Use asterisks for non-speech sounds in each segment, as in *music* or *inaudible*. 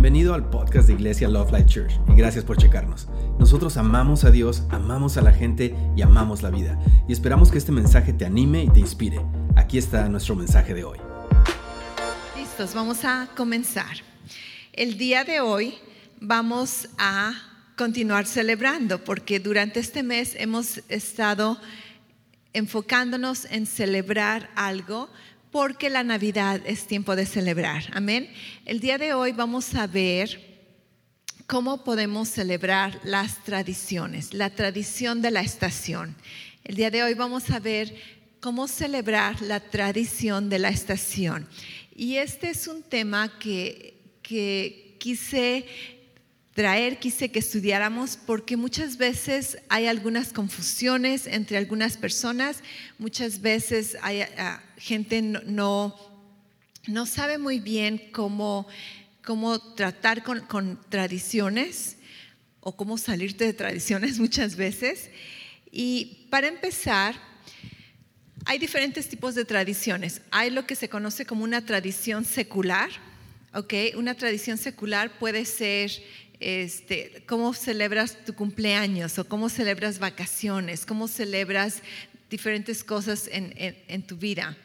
Bienvenido al podcast de Iglesia Love Life Church y gracias por checarnos. Nosotros amamos a Dios, amamos a la gente y amamos la vida. Y esperamos que este mensaje te anime y te inspire. Aquí está nuestro mensaje de hoy. Listos, vamos a comenzar. El día de hoy vamos a continuar celebrando porque durante este mes hemos estado enfocándonos en celebrar algo porque la Navidad es tiempo de celebrar. Amén. El día de hoy vamos a ver cómo podemos celebrar las tradiciones, la tradición de la estación. El día de hoy vamos a ver cómo celebrar la tradición de la estación. Y este es un tema que, que quise traer, quise que estudiáramos porque muchas veces hay algunas confusiones entre algunas personas, muchas veces hay, ah, gente no, no, sabe muy bien cómo, cómo tratar con, con tradiciones o cómo salirte de tradiciones *laughs* muchas veces. Y para empezar, hay diferentes tipos de tradiciones. Hay lo que se conoce como una tradición secular. ¿ok? Una tradición secular puede ser este, cómo celebras tu cumpleaños o cómo celebras vacaciones, cómo celebras diferentes cosas en, tu vida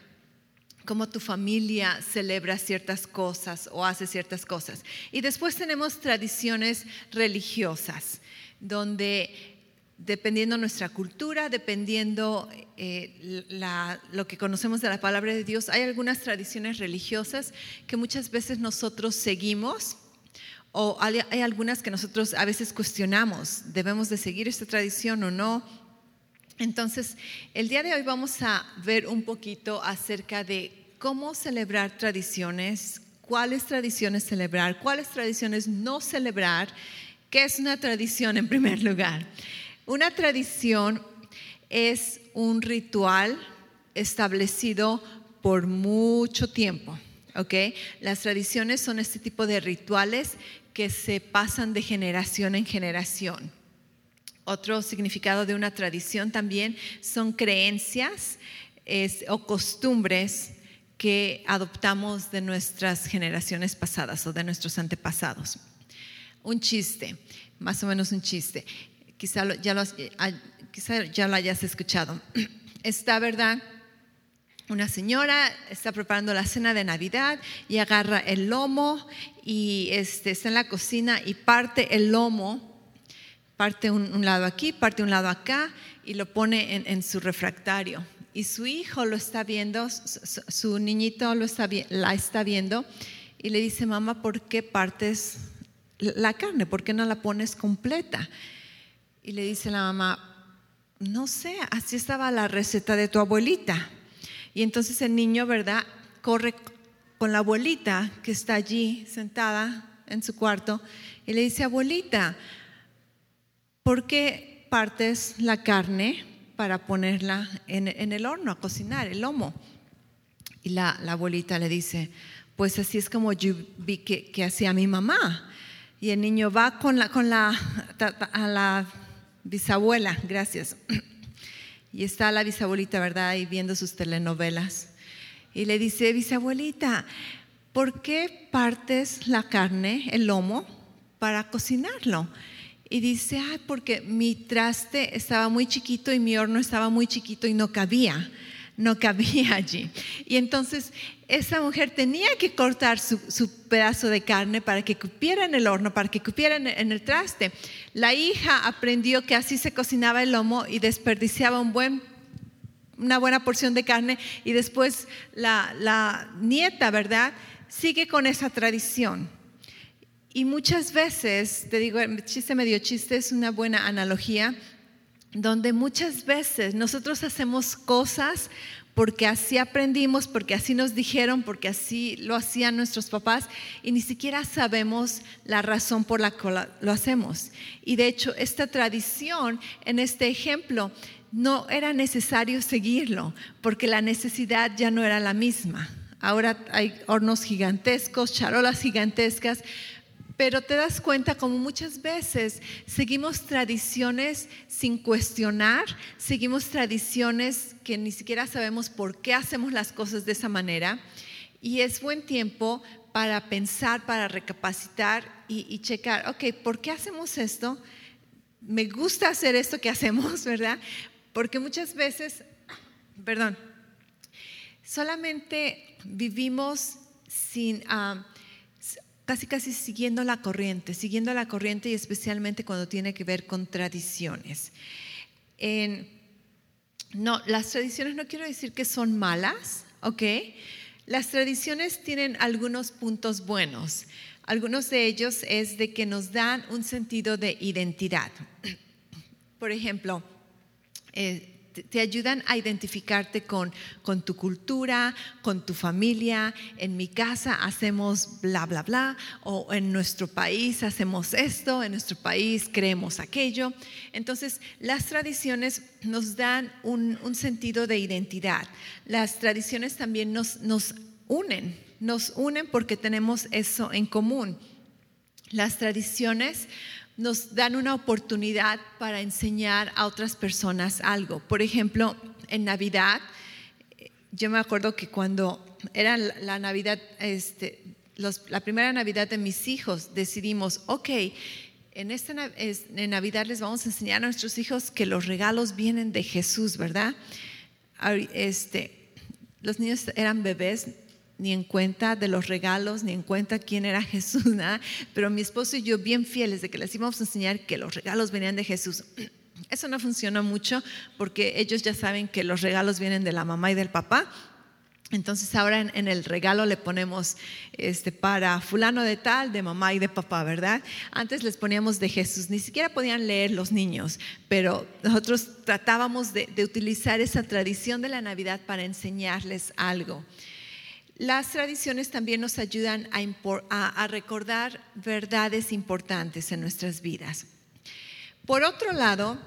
cómo tu familia celebra ciertas cosas o hace ciertas cosas. Y después tenemos tradiciones religiosas, donde dependiendo nuestra cultura, dependiendo eh, lo que conocemos de la palabra de Dios, hay algunas tradiciones religiosas que muchas veces nosotros seguimos o hay, algunas que nosotros a veces cuestionamos, debemos de seguir esta tradición o no. Entonces, el día de hoy vamos a ver un poquito acerca de cómo celebrar tradiciones, cuáles tradiciones celebrar, cuáles tradiciones no celebrar, qué es una tradición en primer lugar. Una tradición es un ritual establecido por mucho tiempo. ¿ok? Las tradiciones son este tipo de rituales que se pasan de generación en generación. Otro significado de una tradición también son creencias o costumbres que adoptamos de nuestras generaciones pasadas o de nuestros antepasados. Un chiste, más o menos un chiste. Quizá ya lo, quizá ya lo hayas escuchado. *clears throat* Está, ¿verdad? Una señora está preparando la cena de Navidad y agarra el lomo y este, está en la cocina y parte el lomo, parte un, lado aquí, parte un lado acá y lo pone en, su refractario. Y su hijo lo está viendo, su, niñito lo está, la está viendo y le dice, mamá, ¿por qué partes la carne? ¿Por qué no la pones completa? Y le dice la mamá, no sé, así estaba la receta de tu abuelita. Y entonces el niño, ¿verdad? Corre con la abuelita que está allí sentada en su cuarto y le dice, abuelita, ¿por qué partes la carne para ponerla en, el horno a cocinar, el lomo? Y la, abuelita le dice, pues así es como yo vi que, hacía mi mamá. Y el niño va con la, con la, a la bisabuela, gracias. Y está la bisabuelita, ¿verdad? Ahí viendo sus telenovelas. Y le dice, bisabuelita, ¿por qué partes la carne, el lomo, para cocinarlo? Y dice, ay, porque mi traste estaba muy chiquito y mi horno estaba muy chiquito y no cabía no cabía allí. Y entonces esa mujer tenía que cortar su, pedazo de carne para que cupiera en el horno, para que cupiera en, el traste. La hija aprendió que así se cocinaba el lomo y desperdiciaba un buen, una buena porción de carne y después la, la nieta, ¿verdad? Sigue con esa tradición. Y muchas veces, te digo, chiste medio chiste es una buena analogía, donde muchas veces nosotros hacemos cosas porque así aprendimos, porque así nos dijeron, porque así lo hacían nuestros papás y ni siquiera sabemos la razón por la que lo hacemos. Y de hecho, esta tradición en este ejemplo no era necesario seguirlo porque la necesidad ya no era la misma. Ahora hay hornos gigantescos, charolas gigantescas, pero te das cuenta como muchas veces seguimos tradiciones sin cuestionar, seguimos tradiciones que ni siquiera sabemos por qué hacemos las cosas de esa manera. Y es buen tiempo para pensar, para recapacitar y, y checar, ok, ¿por qué hacemos esto? Me gusta hacer esto que hacemos, *laughs* ¿verdad? Porque muchas veces, *clears throat* perdón, solamente vivimos sin, ah, casi casi siguiendo la corriente, siguiendo la corriente y especialmente cuando tiene que ver con tradiciones. no, las tradiciones no quiero decir que son malas, ¿ok? Las tradiciones tienen algunos puntos buenos. Algunos de ellos es de que nos dan un sentido de identidad. *clears throat* Por ejemplo, eh, te ayudan a identificarte con, con tu cultura, con tu familia. En mi casa hacemos bla, bla, bla, o en nuestro país hacemos esto, en nuestro país creemos aquello. Entonces, las tradiciones nos dan un, sentido de identidad. Las tradiciones también nos, nos unen, nos unen porque tenemos eso en común. Las tradiciones nos dan una oportunidad para enseñar a otras personas algo. Por ejemplo, en Navidad, yo me acuerdo que cuando era la Navidad, este, la primera Navidad de mis hijos, decidimos, ok, en esta Navidad les vamos a enseñar a nuestros hijos que los regalos vienen de Jesús, ¿verdad? Este, los niños eran bebés, ni en cuenta de los regalos, ni en cuenta quién era *laughs* Jesús, nada. Pero mi esposo y yo, bien fieles de que les íbamos a enseñar que los regalos venían de Jesús. *clears throat* Eso no funcionó mucho porque ellos ya saben que los regalos vienen de la mamá y del papá. Entonces ahora en, el regalo le ponemos este, para fulano de tal, de mamá y de papá, ¿verdad? Antes les poníamos de Jesús, ni siquiera podían leer los niños, pero nosotros tratábamos de utilizar esa tradición de la Navidad para enseñarles algo. Las tradiciones también nos ayudan a, recordar verdades importantes en nuestras vidas. Por otro lado,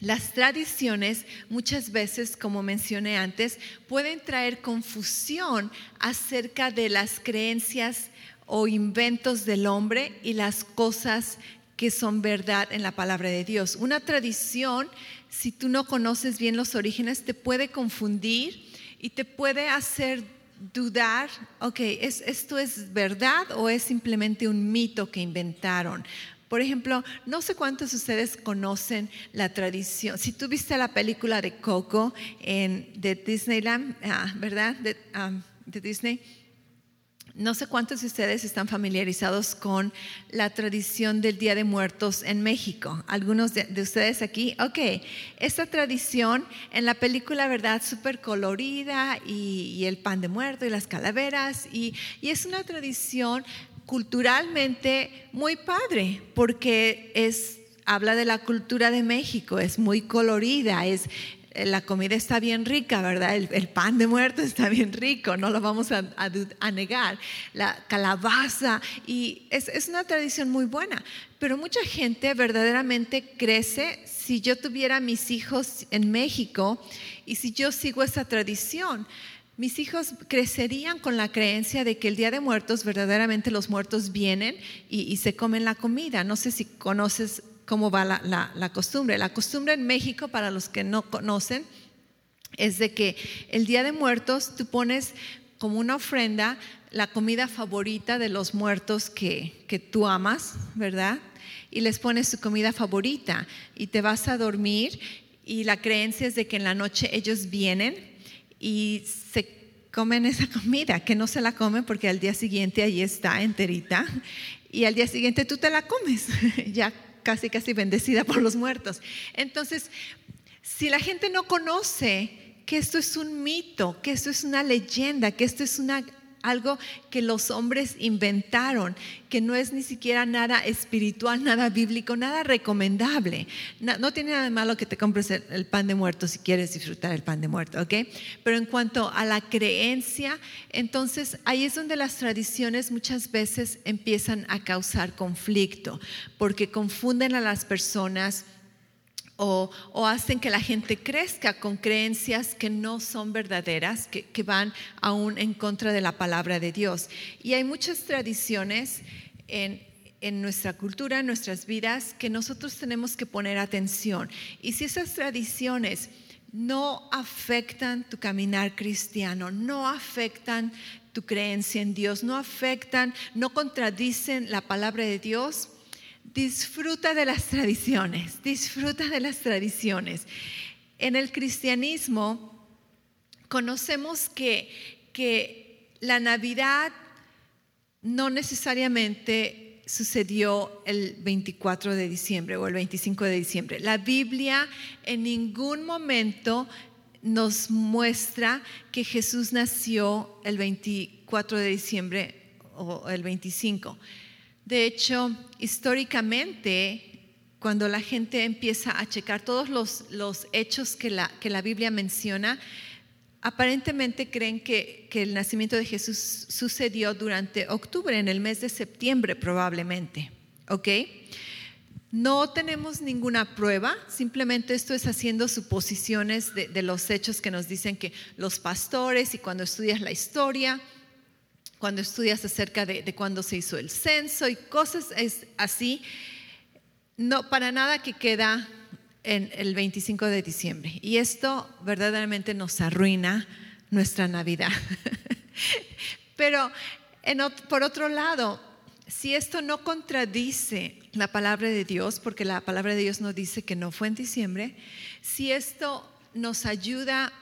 las tradiciones muchas veces, como mencioné antes, pueden traer confusión acerca de las creencias o inventos del hombre y las cosas que son verdad en la palabra de Dios. Una tradición, si tú no conoces bien los orígenes, te puede confundir y te puede hacer dudar, ok, ¿es, ¿esto es verdad o es simplemente un mito que inventaron? Por ejemplo, no sé cuántos de ustedes conocen la tradición. Si tú viste la película de Coco en, de Disneyland, ah, ¿verdad? De, ah, de Disney no sé cuántos de ustedes están familiarizados con la tradición del Día de Muertos en México. Algunos de, ustedes aquí, ok, esta tradición en la película, ¿verdad? Súper colorida y, el pan de muerto y las calaveras y, y es una tradición culturalmente muy padre porque es habla de la cultura de México, es muy colorida, es, la comida está bien rica, ¿verdad? El, pan de muerto está bien rico, no lo vamos a, negar. La calabaza, y es, una tradición muy buena, pero mucha gente verdaderamente crece si yo tuviera mis hijos en México y si yo sigo esa tradición. Mis hijos crecerían con la creencia de que el Día de Muertos verdaderamente los muertos vienen y se comen la comida. No sé si conoces cómo va la, costumbre. La costumbre en México, para los que no conocen, es de que el Día de Muertos tú pones como una ofrenda la comida favorita de los muertos que, que tú amas, ¿verdad? Y les pones su comida favorita y te vas a dormir y la creencia es de que en la noche ellos vienen y se comen esa *laughs* comida, que no se la comen porque al día siguiente ahí está enterita y al día siguiente tú te la comes, *laughs* ya casi, casi bendecida por los muertos. Entonces, si la gente no conoce que esto es un mito, que esto es una leyenda, que esto es una, algo que los hombres inventaron, que no es ni siquiera nada espiritual, *laughs* nada bíblico, nada recomendable. No, tiene nada de malo que te compres el, pan de muerto si quieres disfrutar el pan de muerto, ¿ok? Pero en cuanto a la creencia, entonces ahí es donde las tradiciones muchas veces empiezan a causar conflicto, porque confunden a las personas o, hacen que la gente crezca con creencias que no son verdaderas, que, van aún en contra de la palabra de Dios. Y hay muchas tradiciones en, en nuestra cultura, en nuestras vidas, que nosotros tenemos que poner atención. Y si esas tradiciones no afectan tu caminar cristiano, no afectan tu creencia en Dios, no afectan, no contradicen la palabra de Dios, disfruta de las tradiciones, disfruta de las tradiciones. En el cristianismo conocemos que, que la Navidad no necesariamente sucedió el 24 de diciembre o el 25 de diciembre. La Biblia en ningún momento nos muestra que Jesús nació el 24 de diciembre o el 25. De hecho, históricamente, cuando la gente empieza a checar todos los, hechos que la, que la, Biblia menciona, aparentemente creen que, que el nacimiento de Jesús sucedió durante octubre, en el mes de septiembre probablemente. ¿Ok? No tenemos ninguna prueba, simplemente esto es haciendo suposiciones de, de, los hechos que nos dicen que los pastores y cuando estudias la historia cuando estudias acerca de, cuándo se hizo el censo y cosas es así, no para nada que queda en el 25 de diciembre. Y esto verdaderamente nos arruina nuestra Navidad. *laughs* Pero por otro lado, si esto no contradice la palabra de Dios, porque la palabra de Dios no dice que no fue en diciembre, si esto nos ayuda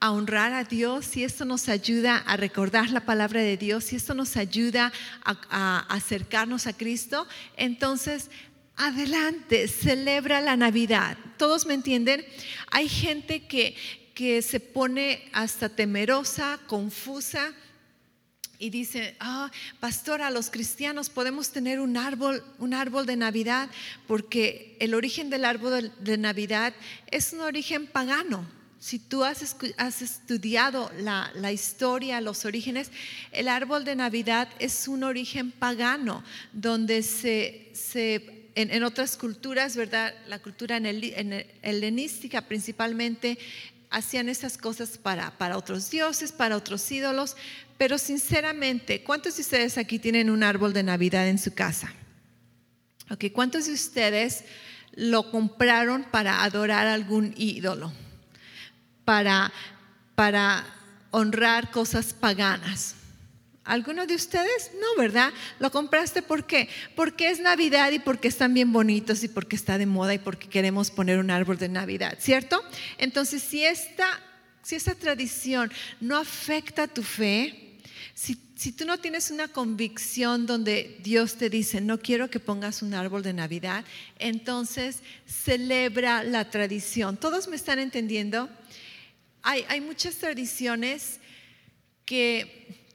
a honrar a Dios, si esto nos ayuda a recordar la palabra de Dios, si esto nos ayuda a, acercarnos a Cristo, entonces adelante, celebra la Navidad. ¿Todos me entienden? Hay gente que, que se pone hasta temerosa, confusa y dice, ah, pastora, los cristianos podemos tener un árbol, un árbol de Navidad, porque el origen del árbol de Navidad es un origen pagano. Si tú has, estudiado la, historia, los orígenes, el árbol de Navidad es un origen pagano, donde se, en, otras culturas, ¿verdad? La cultura en el, helenística principalmente, hacían esas cosas para, otros dioses, para otros ídolos, pero sinceramente, ¿cuántos de ustedes aquí tienen un árbol de Navidad en su casa? Okay, ¿Cuántos de ustedes lo compraron para adorar algún ídolo? Para, para honrar cosas paganas. ¿Alguno de ustedes? No, ¿verdad? Lo compraste ¿por qué? Porque es Navidad y porque están bien bonitos y porque está de moda y porque queremos poner un árbol de Navidad, ¿cierto? Entonces, si esta, si esta tradición no afecta tu fe, si, si tú no tienes una convicción donde Dios te dice, no quiero que pongas un árbol de Navidad, entonces celebra la tradición. ¿Todos me están entendiendo? Hay, muchas tradiciones que,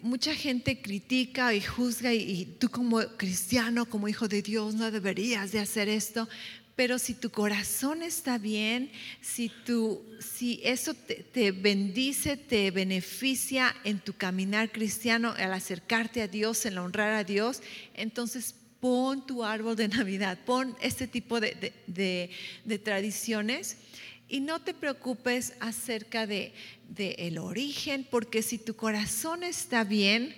mucha gente critica y juzga y, tú como cristiano, como hijo de Dios, no deberías de hacer esto. Pero si tu corazón está bien, si, si eso te, te, bendice, te beneficia en tu caminar cristiano, al acercarte a Dios, en honrar a Dios, entonces pon tu árbol de *laughs* Navidad, pon este tipo de, de tradiciones y no te preocupes acerca de, el origen, porque si tu corazón está bien,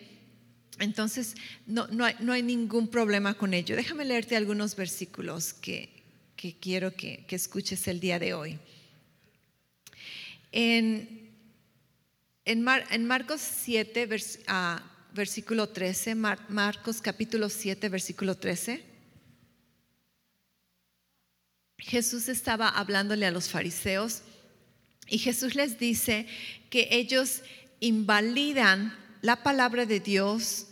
entonces no, hay, ningún problema con ello. Déjame leerte algunos versículos que, quiero que, escuches el día de hoy. En, en, Marcos 7, ah, versículo 13, Marcos capítulo 7, versículo 13. Jesús estaba hablándole a los fariseos y Jesús les dice que ellos invalidan la palabra de Dios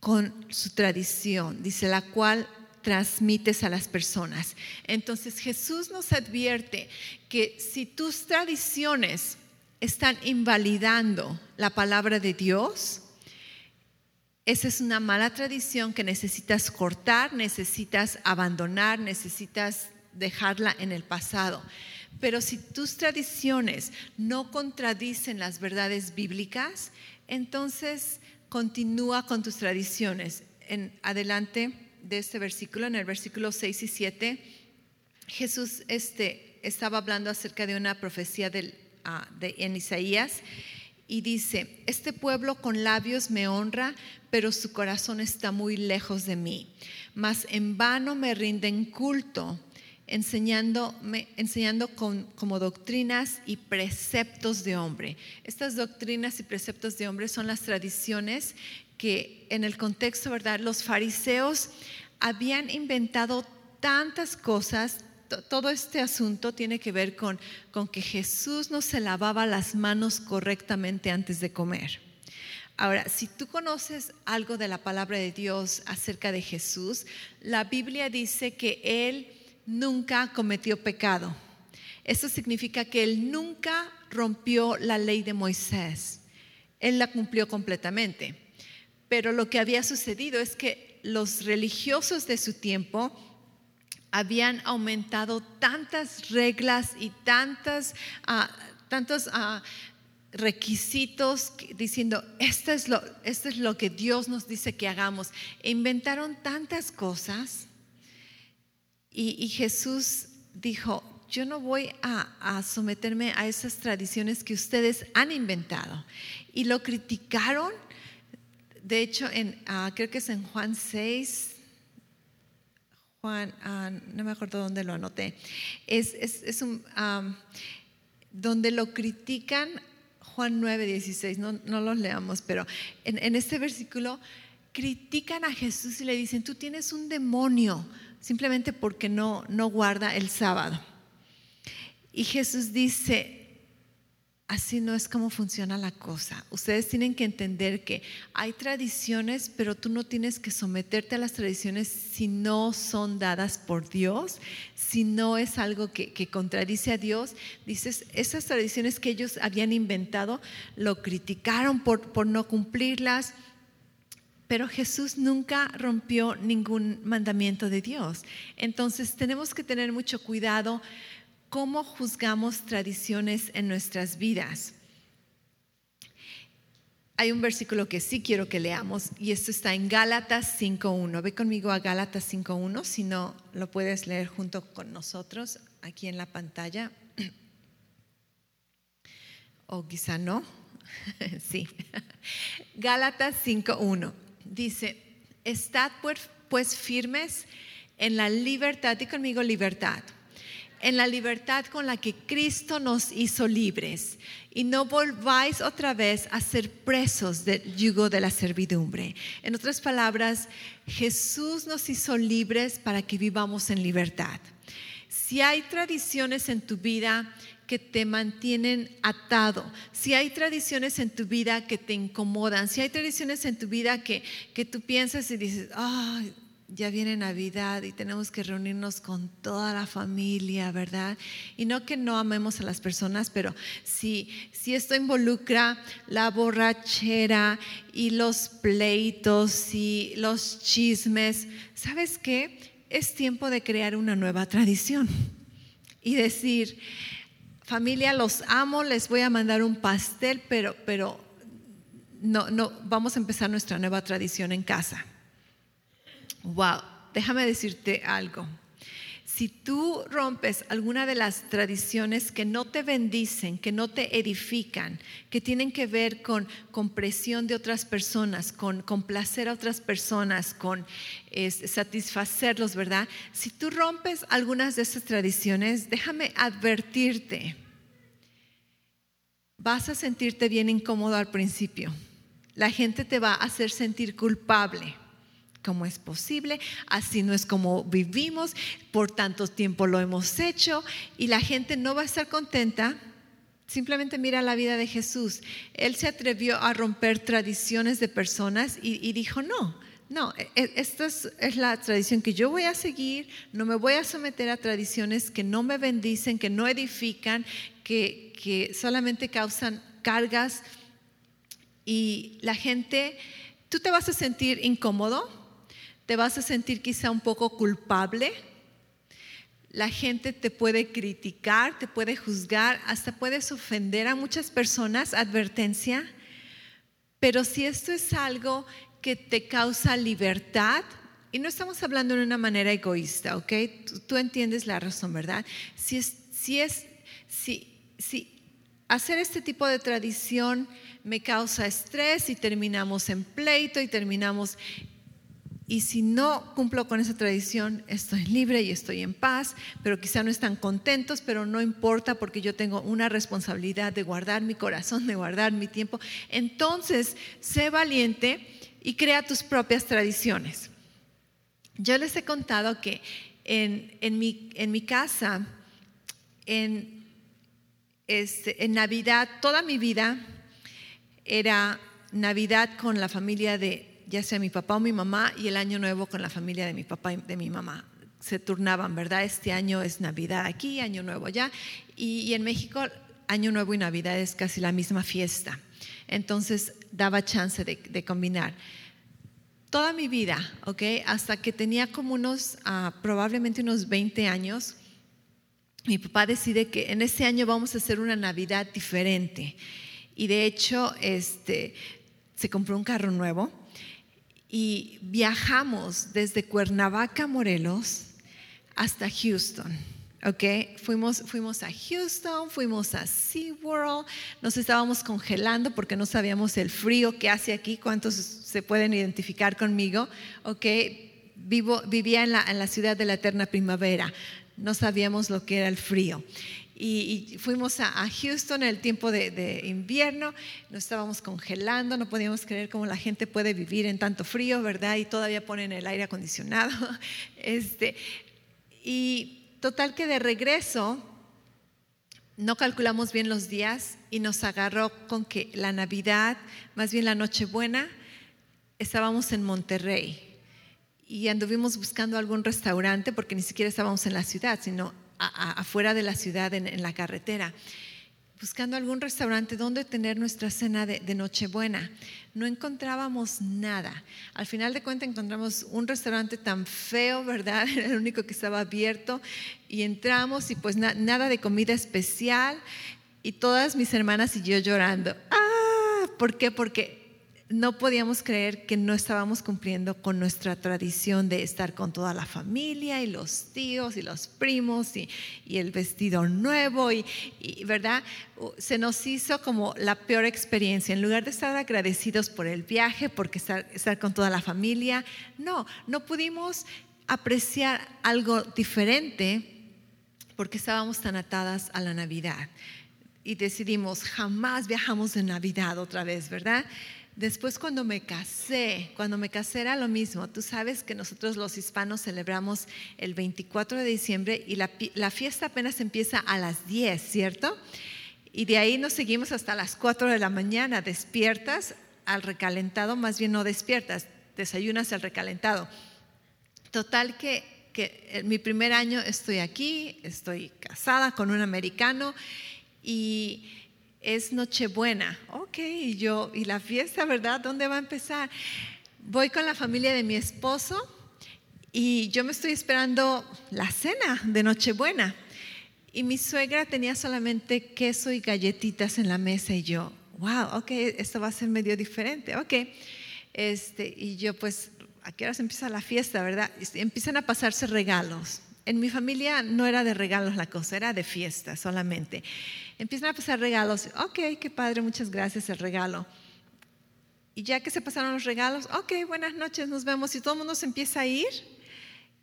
con su tradición, dice la cual transmites a las personas. Entonces Jesús nos advierte que si tus tradiciones están invalidando la palabra de Dios, esa es una mala tradición que necesitas cortar, necesitas abandonar, necesitas dejarla en el pasado. Pero si tus tradiciones no contradicen las verdades bíblicas, entonces continúa con tus tradiciones. En adelante de este versículo, en el versículo 6 y 7, Jesús este, estaba hablando acerca de una profecía ah, de, en Isaías y dice, este pueblo con labios me honra, pero su corazón está muy lejos de mí, mas en vano me rinden culto enseñando, enseñando como doctrinas y preceptos de hombre. Estas doctrinas y preceptos de hombre son las tradiciones que en el contexto, ¿verdad? Los fariseos habían inventado tantas cosas, todo este asunto tiene que ver con, con que Jesús no se lavaba las manos correctamente antes de comer. Ahora, si tú conoces algo de la palabra de Dios acerca de Jesús, la Biblia dice que Él nunca cometió pecado. Eso significa que Él nunca rompió la ley de Moisés. Él la cumplió completamente. Pero lo que había sucedido es que los religiosos de su tiempo habían aumentado tantas reglas y tantas, uh, tantos uh, requisitos diciendo, esto es, lo, esto es lo que Dios nos dice que hagamos. E inventaron tantas cosas y, Jesús dijo, yo no voy a, someterme a esas tradiciones que ustedes han inventado. Y lo criticaron, de hecho, en, ah, creo que es en Juan 6, Juan, ah, no me acuerdo dónde lo anoté, es, un, donde lo critican Juan 9, 16, no, no los leamos, pero en, este versículo critican a Jesús y le dicen, tú tienes un demonio simplemente porque no, no guarda el sábado. Y Jesús dice, Así no es como funciona la cosa. Ustedes tienen que entender que hay tradiciones, pero tú no tienes que someterte a las tradiciones si no son dadas por Dios, si no es algo que, contradice a Dios. Dices, esas tradiciones que ellos habían inventado, lo criticaron por, por no cumplirlas, pero Jesús nunca rompió ningún mandamiento de Dios. Entonces tenemos que tener mucho cuidado cómo juzgamos tradiciones en nuestras vidas. Hay un versículo que sí quiero que leamos y esto está en Gálatas 5.1. Ve conmigo a Gálatas 5.1, si no lo puedes leer junto con nosotros aquí en la pantalla. *clears throat* O quizá no. *laughs* sí. *laughs* Gálatas 5.1 dice, estad pues firmes en la libertad, di conmigo libertad en la libertad con la que Cristo nos hizo libres y no volváis otra vez a ser presos del yugo de la servidumbre. En otras palabras, Jesús nos hizo libres para que vivamos en libertad. Si hay tradiciones en tu vida que te mantienen atado, si hay tradiciones en tu vida que te incomodan, si hay tradiciones en tu vida que, que tú piensas y dices, ay, ya viene Navidad y tenemos que reunirnos con toda la familia, ¿verdad? Y no que no amemos a las personas, pero si, si esto involucra la borrachera y los pleitos y los chismes, ¿sabes qué? Es tiempo de crear una nueva tradición y decir, familia, los amo, les voy a mandar un pastel, pero, pero no, no, vamos a empezar nuestra nueva tradición en casa. Wow, déjame decirte algo. Si tú rompes alguna de las tradiciones que no te bendicen, que no te edifican, que tienen que ver con, con presión de otras personas, con complacer a otras personas, con satisfacerlos, ¿verdad? Si tú rompes algunas de esas tradiciones, déjame advertirte, vas a sentirte bien incómodo al principio. La gente te va a hacer sentir culpable ¿Cómo es posible? Así no es como vivimos, por tanto tiempo lo hemos hecho y la gente no va a estar contenta. Simplemente mira la vida de Jesús. Él se atrevió a romper tradiciones de personas y, dijo, no, no, e, e, esta es, la tradición que yo voy a seguir, no me voy a someter a tradiciones que no me bendicen, que no edifican, que, que solamente causan cargas y la gente, tú te vas a sentir incómodo, te vas a sentir quizá un poco culpable. La gente te puede criticar, te puede juzgar, hasta puedes ofender a muchas personas, advertencia. Pero si esto es algo que te causa libertad, y no estamos hablando de una manera egoísta, ¿ok? Tú, entiendes la razón, ¿verdad? Si es, si es, si, si hacer este tipo de tradición me causa estrés y terminamos en pleito y terminamos y si no cumplo con esa tradición, estoy libre y estoy en paz, pero quizá no están contentos, pero no importa porque yo tengo una responsabilidad de guardar mi corazón, de guardar mi tiempo. Entonces, sé valiente y crea tus propias tradiciones. Yo les he contado que en, en, mi, en mi, casa, en, este, en Navidad, toda mi vida era Navidad con la familia de ya sea mi papá o mi mamá, y el año nuevo con la familia de mi papá y de mi mamá. Se turnaban, ¿verdad? Este año es Navidad aquí, año nuevo allá, y, en México año nuevo y Navidad es casi la misma fiesta. Entonces daba chance de, combinar. Toda mi vida, ¿ok? Hasta que tenía como unos, ah, probablemente unos 20 años, mi papá decide que en ese año vamos a hacer una Navidad diferente. Y de hecho, este, se compró un carro nuevo y viajamos desde Cuernavaca, Morelos, hasta Houston. Okay, fuimos, fuimos a Houston, fuimos a SeaWorld, nos estábamos congelando porque no sabíamos el frío que hace aquí, cuántos se pueden identificar conmigo. Okay, Vivo, vivía en la, en la ciudad de la eterna primavera, no sabíamos lo que era el frío y, fuimos a, Houston en el tiempo de, invierno, nos estábamos congelando, no podíamos creer cómo la gente puede vivir en tanto frío, ¿verdad? Y todavía ponen el aire acondicionado. *laughs* Este, y total que de regreso no calculamos bien los días y nos agarró con que la Navidad, más bien la Nochebuena, estábamos en Monterrey y anduvimos buscando algún restaurante porque ni siquiera estábamos en la ciudad, sino afuera de la ciudad, en, la carretera, buscando algún restaurante donde tener nuestra cena de, Nochebuena. No encontrábamos nada. Al final de cuentas encontramos un restaurante tan feo, ¿verdad? *laughs* Era el único que estaba abierto y entramos y pues nada de comida especial y todas mis hermanas y yo llorando. Ah, ¿por qué? Porque no podíamos creer que no estábamos cumpliendo con nuestra tradición de estar con toda la familia y los tíos y los primos y, el vestido nuevo y, verdad se nos hizo como la peor experiencia. En lugar de estar agradecidos por el viaje porque estar, estar con toda la familia no no pudimos apreciar algo diferente porque estábamos tan atadas a la Navidad. Y decidimos jamás viajamos en Navidad otra vez verdad Después cuando me casé, cuando me casé era lo mismo. Tú sabes que nosotros los hispanos celebramos el 24 de diciembre y la, fiesta apenas empieza a las 10, ¿cierto? Y de ahí nos seguimos hasta las 4 de la mañana, despiertas al recalentado, más bien no despiertas, desayunas al recalentado. Total que, que mi primer año estoy aquí, estoy casada con un americano y es Nochebuena. Ok, y yo, ¿y la fiesta, verdad? ¿Dónde va a empezar? Voy con la familia de mi esposo y yo me estoy esperando la cena de Nochebuena. Y mi suegra tenía solamente queso y galletitas en la mesa y yo, wow, ok, esto va a ser medio diferente, ok. Este, y yo pues, ¿a qué se empieza la fiesta, verdad? empiezan a pasarse regalos. En mi familia no era de regalos la cosa, era de fiesta solamente. Empiezan a pasar regalos. Ok, qué padre, muchas gracias el regalo. Y ya que se pasaron los regalos, ok, buenas noches, nos vemos. Y todo el mundo se empieza a ir.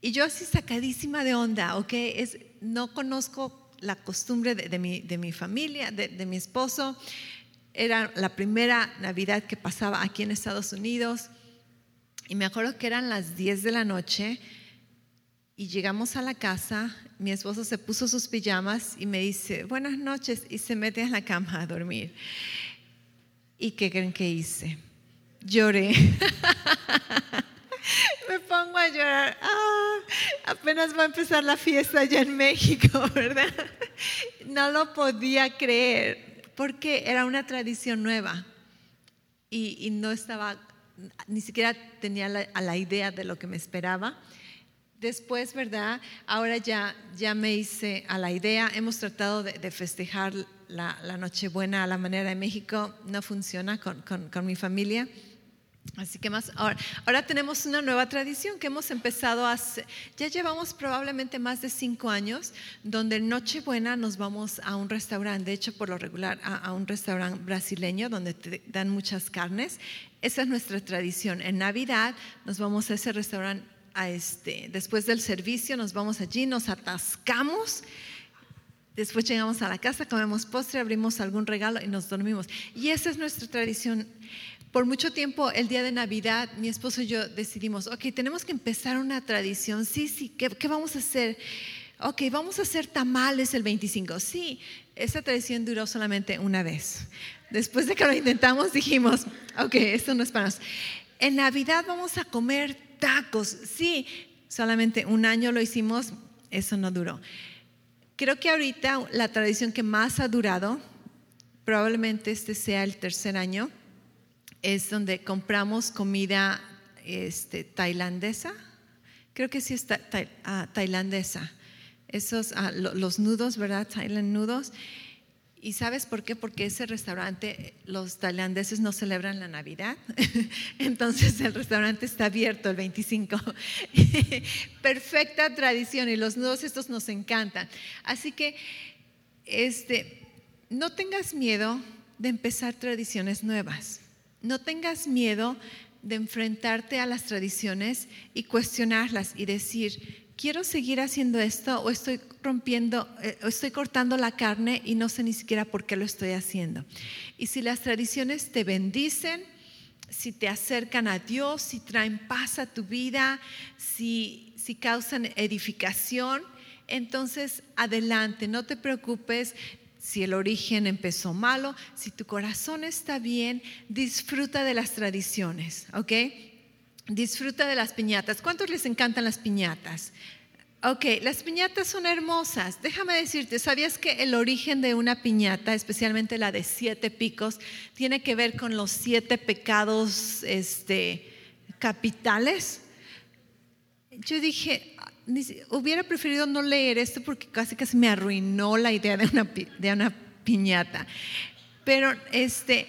Y yo así sacadísima de onda, ok, es, no conozco la costumbre de, mi, de mi, familia, de, de mi esposo. Era la primera Navidad que pasaba aquí en Estados Unidos. Y me acuerdo que eran las 10 de la noche y llegamos a la casa, mi esposo se puso sus pijamas y me dice, buenas noches, y se mete en la cama a dormir. ¿Y qué creen que hice? Lloré. *laughs* me pongo a llorar. Ah, apenas va a empezar la fiesta allá en México, *laughs* ¿verdad? No lo podía creer, porque era una tradición nueva y, no estaba, ni siquiera tenía la, la idea de lo que me esperaba. Después, ¿verdad? Ahora ya, ya me hice a la idea, hemos tratado de, festejar la, Nochebuena a la manera de México, no funciona con, mi familia. Así que más, ahora, tenemos una nueva tradición que hemos empezado hace, ya llevamos probablemente más de cinco años, donde en Nochebuena nos vamos a un restaurante, de hecho por lo regular a, un restaurante brasileño donde te dan muchas carnes. Esa es nuestra tradición. En Navidad nos vamos a ese restaurante, este, después del servicio nos vamos allí, nos atascamos. Después llegamos a la casa, comemos postre, abrimos algún regalo y nos dormimos. Y esa es nuestra tradición por mucho tiempo, el día de Navidad, mi esposo y yo decidimos, ok, tenemos que empezar una tradición. Sí, sí, ¿qué, vamos a hacer? Ok, vamos a hacer tamales el 25. Sí, esa tradición duró solamente una vez. Después de que lo intentamos, dijimos, ok, esto no es para nosotros. En Navidad vamos a comer tacos. Sí, solamente un año lo hicimos, eso no duró. Creo que ahorita la tradición que más ha durado, probablemente este sea el tercer año, es donde compramos comida este, tailandesa. Creo que sí es ah, tailandesa. Esos, ah, los nudos, ¿verdad? Thailand nudos. ¿Y sabes por qué? Porque ese restaurante, los tailandeses no celebran la Navidad, *laughs* entonces el restaurante está abierto el 25. *laughs* Perfecta tradición y los nudos estos nos encantan. Así que este, no tengas miedo de empezar tradiciones nuevas. No tengas miedo de enfrentarte a las tradiciones y cuestionarlas y decir, quiero seguir haciendo esto o estoy rompiendo, eh, o estoy cortando la carne y no sé ni siquiera por qué lo estoy haciendo. Y si las tradiciones te bendicen, si te acercan a Dios, si traen paz a tu vida, si, si causan edificación, entonces adelante, no te preocupes, si el origen empezó malo, si tu corazón está bien, disfruta de las tradiciones, ¿ok? Disfruta de las piñatas. ¿Cuántos les encantan las piñatas? Ok, las piñatas son hermosas. Déjame decirte, ¿sabías que el origen de una piñata, especialmente la de siete picos, tiene que ver con los siete pecados este, capitales? Yo dije, hubiera preferido no leer esto porque casi casi me arruinó la idea de una, de una piñata. Pero este,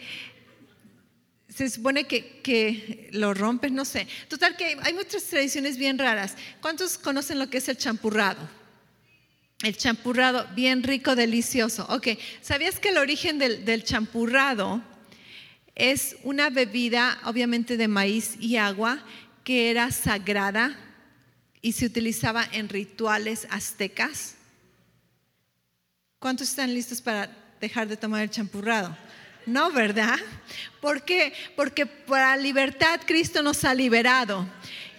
se supone que, que, lo rompes, no sé. Total que hay muchas tradiciones bien raras. ¿Cuántos conocen lo que es el champurrado? El champurrado, bien rico, delicioso. Ok, ¿sabías que el origen del, del champurrado es una bebida, obviamente de maíz y agua, que era sagrada y se utilizaba en rituales aztecas. ¿Cuántos están listos para dejar de tomar el champurrado? No, ¿verdad? ¿Por qué? Porque para libertad Cristo nos ha liberado.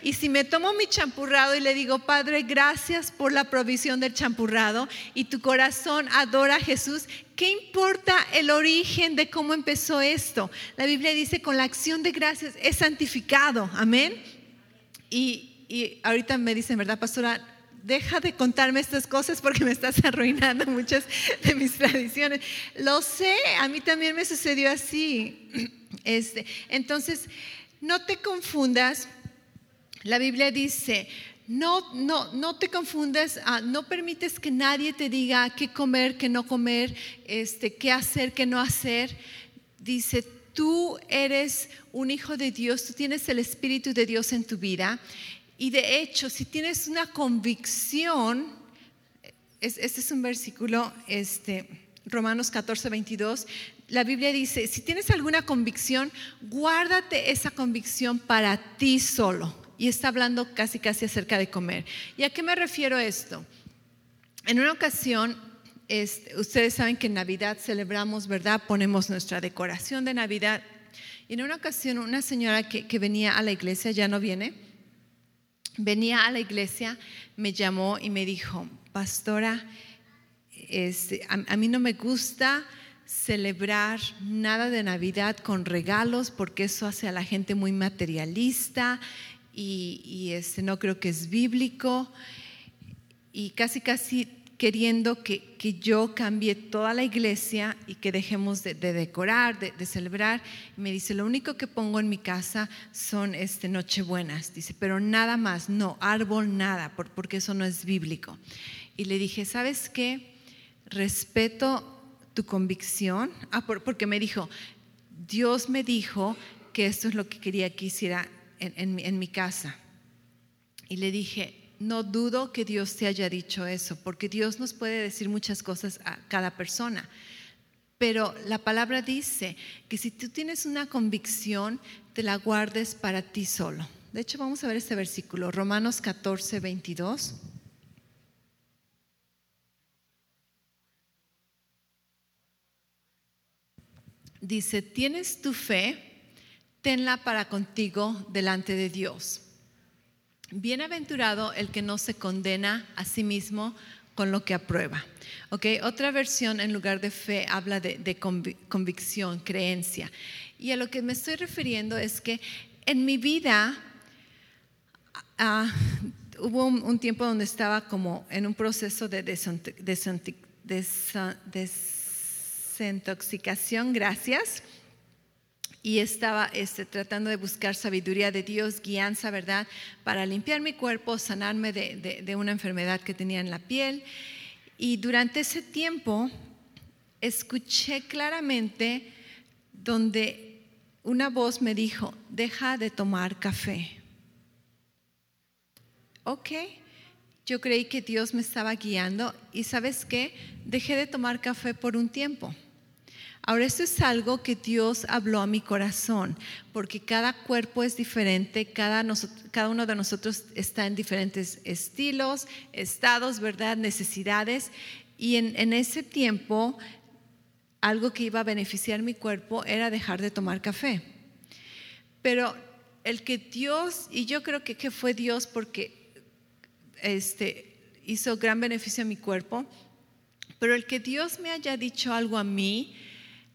Y si me tomo mi champurrado y le digo, Padre, gracias por la provisión del champurrado y tu corazón adora a Jesús, ¿qué importa el origen de cómo empezó esto? La Biblia dice, con la acción de gracias es santificado. Amén. Y, y ahorita me dicen, ¿verdad, pastora? Deja de contarme estas cosas porque me estás *laughs* arruinando muchas de mis tradiciones. Lo sé, a mí también me sucedió así. *clears throat* Este, entonces, no te confundas. La Biblia dice, no, no, no te confundas, ah, no permites que nadie te diga qué comer, qué no comer, este, qué hacer, qué no hacer. Dice, tú eres un hijo de Dios, tú tienes el Espíritu de Dios en tu vida y de hecho, si tienes una convicción, este es un versículo, este, Romanos 14, 22, la Biblia dice, si tienes alguna convicción, guárdate esa convicción para ti solo. Y está hablando casi, casi acerca de comer. ¿Y a qué me refiero esto? En una ocasión, este, ustedes saben que en Navidad celebramos, ¿verdad? Ponemos nuestra decoración de Navidad. Y en una ocasión, una señora que venía a la iglesia, ya no viene, venía a la iglesia, me llamó y me dijo, pastora, a, mí no me gusta celebrar nada de Navidad con regalos porque eso hace a la gente muy materialista y, este, no creo que es bíblico. Y casi, casi queriendo que, yo cambie toda la iglesia y que dejemos de, decorar, de, celebrar. me dice, lo único que pongo en mi casa son este, nochebuenas. Dice, pero nada más, no, árbol, nada, porque eso no es bíblico. Y le dije, ¿sabes qué? Respeto tu convicción. Ah, porque me dijo, Dios me dijo que esto es lo que quería que hiciera en, en mi casa. Y le dije, no dudo que Dios te haya dicho eso, porque Dios nos puede decir muchas cosas a cada persona. Pero la palabra dice que si tú tienes una convicción, te la guardes para ti solo. De hecho, vamos a ver este versículo, Romanos 14, 22. Dice, tienes tu fe, tenla para contigo delante de Dios. Bienaventurado el que no se condena a sí mismo con lo que aprueba. Okay, otra versión en lugar de fe habla de, convicción, creencia. Y a lo que me estoy refiriendo es que en mi vida ah, hubo un, tiempo donde estaba como en un proceso de desintoxicación, gracias y estaba este, tratando de buscar sabiduría de Dios, guianza, ¿verdad? Para limpiar mi cuerpo, sanarme de, de, una enfermedad que tenía en la piel. Y durante ese tiempo escuché claramente donde una voz me dijo, deja de tomar café. Ok, yo creí que Dios me estaba guiando y sabes qué, dejé de tomar café por un tiempo. Ahora, esto es algo que Dios habló a mi corazón, porque cada cuerpo es diferente, cada, uno de nosotros está en diferentes estilos, estados, ¿verdad? Necesidades. Y en, en ese tiempo, algo que iba a beneficiar mi cuerpo era dejar de tomar café. Pero el que Dios, y yo creo que, que fue Dios porque este, hizo gran beneficio a mi cuerpo, pero el que Dios me haya dicho algo a mí,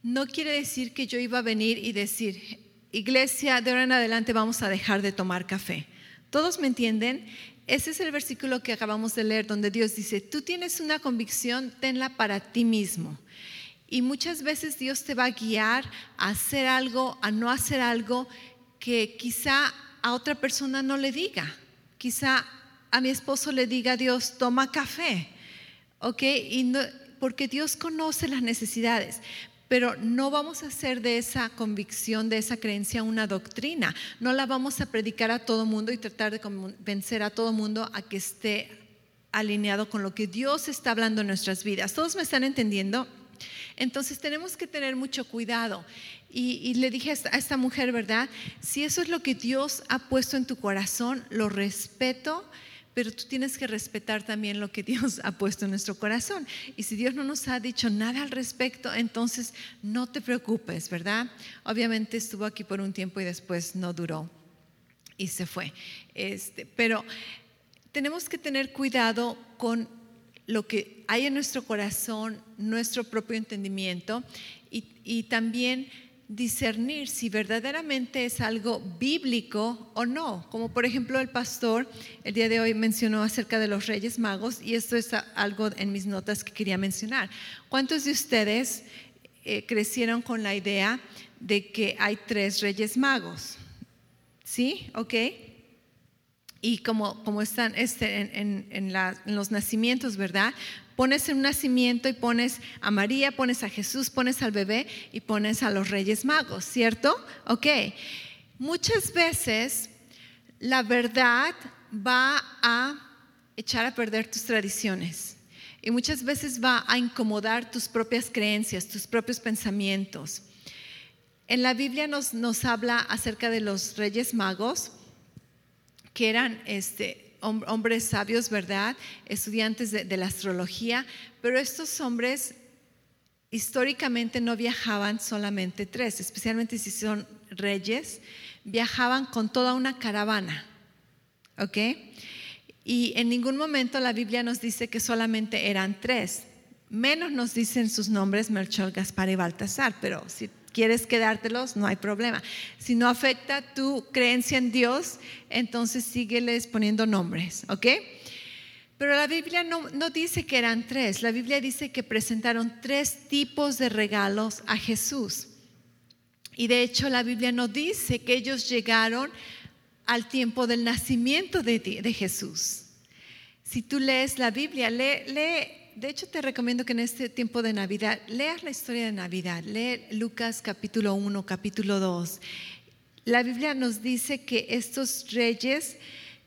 no quiere decir que yo iba a venir y decir, iglesia, de ahora en adelante vamos a dejar de tomar café. ¿Todos me entienden? Ese es el versículo que acabamos de leer donde Dios dice, tú tienes una convicción, tenla para ti mismo. Y muchas veces Dios te va a guiar a hacer algo, a no hacer algo que quizá a otra persona no le diga. Quizá a mi esposo le diga Dios, toma café. ¿Ok? Y porque Dios conoce las necesidades pero no vamos a hacer de esa convicción, de esa creencia una doctrina. No la vamos a predicar a todo mundo y tratar de convencer a todo mundo a que esté alineado con lo que Dios está hablando en nuestras vidas. ¿Todos me están entendiendo? Entonces tenemos que tener mucho cuidado. Y, y, le dije a esta mujer, ¿verdad? Si eso es lo que Dios ha puesto en tu corazón, lo respeto pero tú tienes que respetar también lo que *laughs* Dios ha puesto en nuestro corazón. Y si Dios no nos ha dicho nada al respecto, entonces no te preocupes, ¿verdad? Obviamente estuvo aquí por un tiempo y después no duró y se fue. Este, pero tenemos que tener cuidado con lo que hay en nuestro corazón, nuestro propio entendimiento y, y también discernir si verdaderamente es algo bíblico o no. Como por ejemplo el pastor el día de hoy mencionó acerca de los reyes magos y esto es algo en mis notas que quería mencionar. ¿Cuántos de ustedes eh, crecieron con la idea de que hay tres reyes magos? ¿Sí? ¿Ok? Y como, como están este, en, en los nacimientos, ¿verdad? Pones un nacimiento y pones a María, pones a Jesús, pones al bebé y pones a los reyes magos, ¿cierto? Ok. Muchas veces la verdad va a echar a perder tus tradiciones y muchas veces va a incomodar tus propias creencias, tus propios pensamientos. En la Biblia nos, nos habla acerca de los reyes magos que eran este, hombres sabios, ¿verdad? Estudiantes de, la astrología, pero estos hombres históricamente no viajaban solamente tres, especialmente si son reyes, viajaban con toda una caravana, ¿ok? Y en ningún momento la Biblia nos dice que solamente eran tres, menos nos dicen sus nombres Melchor, Gaspar y Baltasar, pero si quieres quedártelos, no hay problema. Si no afecta tu creencia en Dios, entonces sígueles poniendo nombres, ¿ok? Pero la Biblia no, no, dice que eran tres, la Biblia dice que presentaron tres tipos de regalos a Jesús. Y de hecho la Biblia no dice que ellos llegaron al tiempo del nacimiento de, de Jesús. Si tú lees la Biblia, lee, lee de hecho te recomiendo que en este tiempo de Navidad leas la historia de Navidad, lee Lucas capítulo 1, capítulo 2. la Biblia nos dice que estos reyes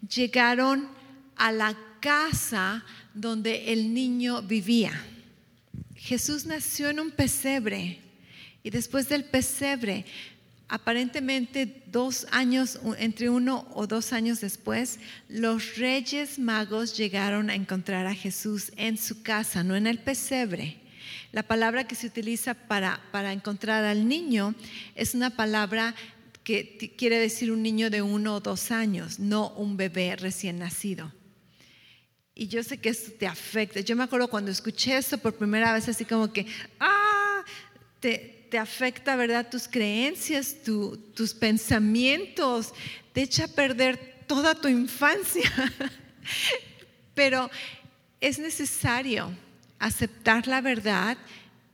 llegaron a la casa donde el niño vivía. Jesús nació en un pesebre y después del pesebre, aparentemente dos años, entre uno o dos años después, los reyes magos llegaron a encontrar a Jesús en su casa, no en el pesebre. La palabra que se utiliza para, para encontrar al niño es una palabra que quiere decir un niño de uno o dos años, no un bebé recién nacido. Y yo sé que esto te afecta. Yo me acuerdo cuando escuché esto por primera vez, así como que, ah, te, te afecta, ¿verdad? Tus creencias, tus pensamientos, te echa a perder toda tu infancia. *laughs* Pero es necesario aceptar la verdad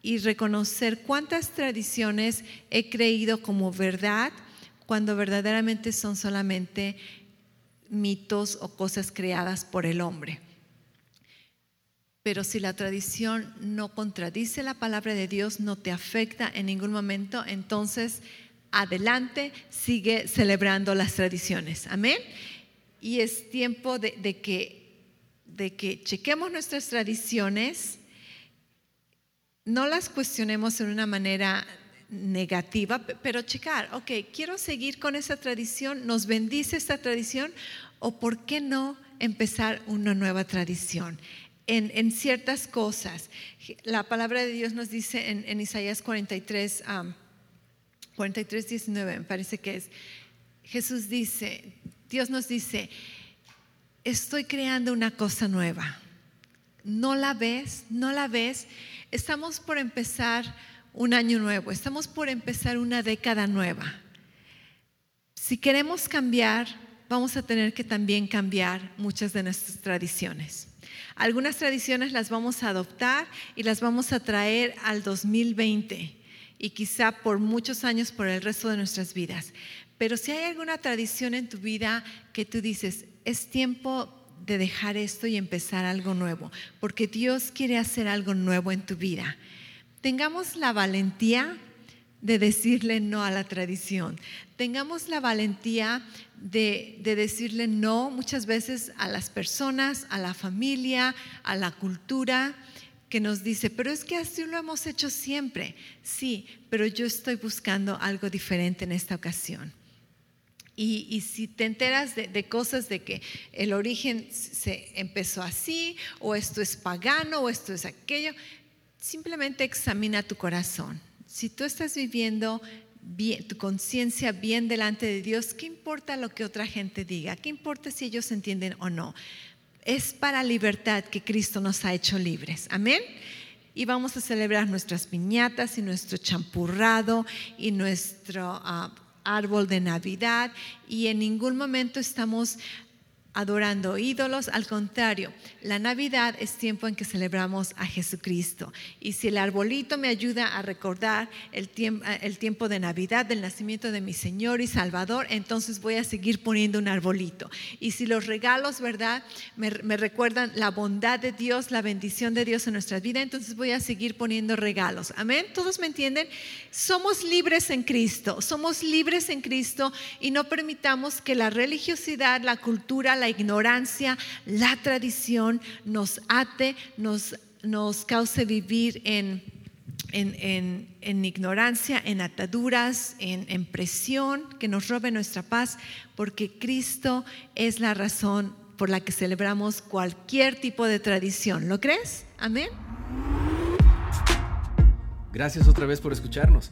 y reconocer cuántas tradiciones he creído como verdad cuando verdaderamente son solamente mitos o cosas creadas por el hombre. Pero si la tradición no contradice la palabra de Dios, no te afecta en ningún momento, entonces adelante, sigue celebrando las tradiciones. Amén. Y es tiempo de, que, de que chequemos nuestras tradiciones, no las cuestionemos en una manera negativa, pero checar, ok, quiero seguir con esa tradición, nos bendice esta tradición, o por qué no empezar una nueva tradición en, ciertas cosas. La palabra de Dios nos dice en, Isaías 43, 43, 19, me parece que es, Jesús dice, Dios nos dice, estoy creando una cosa nueva. ¿No la ves? ¿No la ves? Estamos por empezar un año nuevo, estamos por empezar una década nueva. Si queremos cambiar, vamos a tener que también cambiar muchas de nuestras tradiciones. Algunas tradiciones las vamos a adoptar y las vamos a traer al 2020 y quizá por muchos años por el resto de nuestras vidas. Pero si hay alguna tradición en tu vida que tú dices, es tiempo de dejar esto y empezar algo nuevo, porque Dios quiere hacer algo nuevo en tu vida. Tengamos la valentía de decirle no a la tradición. Tengamos la valentía de, decirle no muchas veces a las personas, a la familia, a la cultura que nos dice, pero es que así lo hemos hecho siempre. Sí, pero yo estoy buscando algo diferente en esta ocasión. Y, si te enteras de, de, cosas de que el origen se empezó así, o esto es pagano, o esto es aquello, simplemente examina tu corazón. Si tú estás viviendo tu conciencia bien delante de Dios, ¿qué importa lo que otra gente diga? ¿Qué importa si ellos entienden o no? Es para libertad que Cristo nos ha hecho libres. Amén. Y vamos a celebrar nuestras piñatas y nuestro champurrado y nuestro ah, árbol de Navidad. Y en ningún momento estamos adorando ídolos, al contrario, la Navidad es tiempo en que celebramos a Jesucristo. Y si el arbolito me ayuda a recordar el tiempo, el tiempo de Navidad, del nacimiento de mi Señor y Salvador, entonces voy a seguir poniendo un arbolito. Y si los regalos, ¿verdad?, me, recuerdan la bondad de Dios, la bendición de Dios en nuestra vida, entonces voy a seguir poniendo regalos. Amén. ¿Todos me entienden? Somos libres en Cristo, somos libres en Cristo y no permitamos que la religiosidad, la cultura, la ignorancia, la tradición nos ate, nos, nos cause vivir en, en, ignorancia, en ataduras, en, en presión, que nos robe nuestra paz, porque Cristo es la razón por la que celebramos cualquier tipo de tradición. ¿Lo crees? Amén. Gracias otra vez por escucharnos.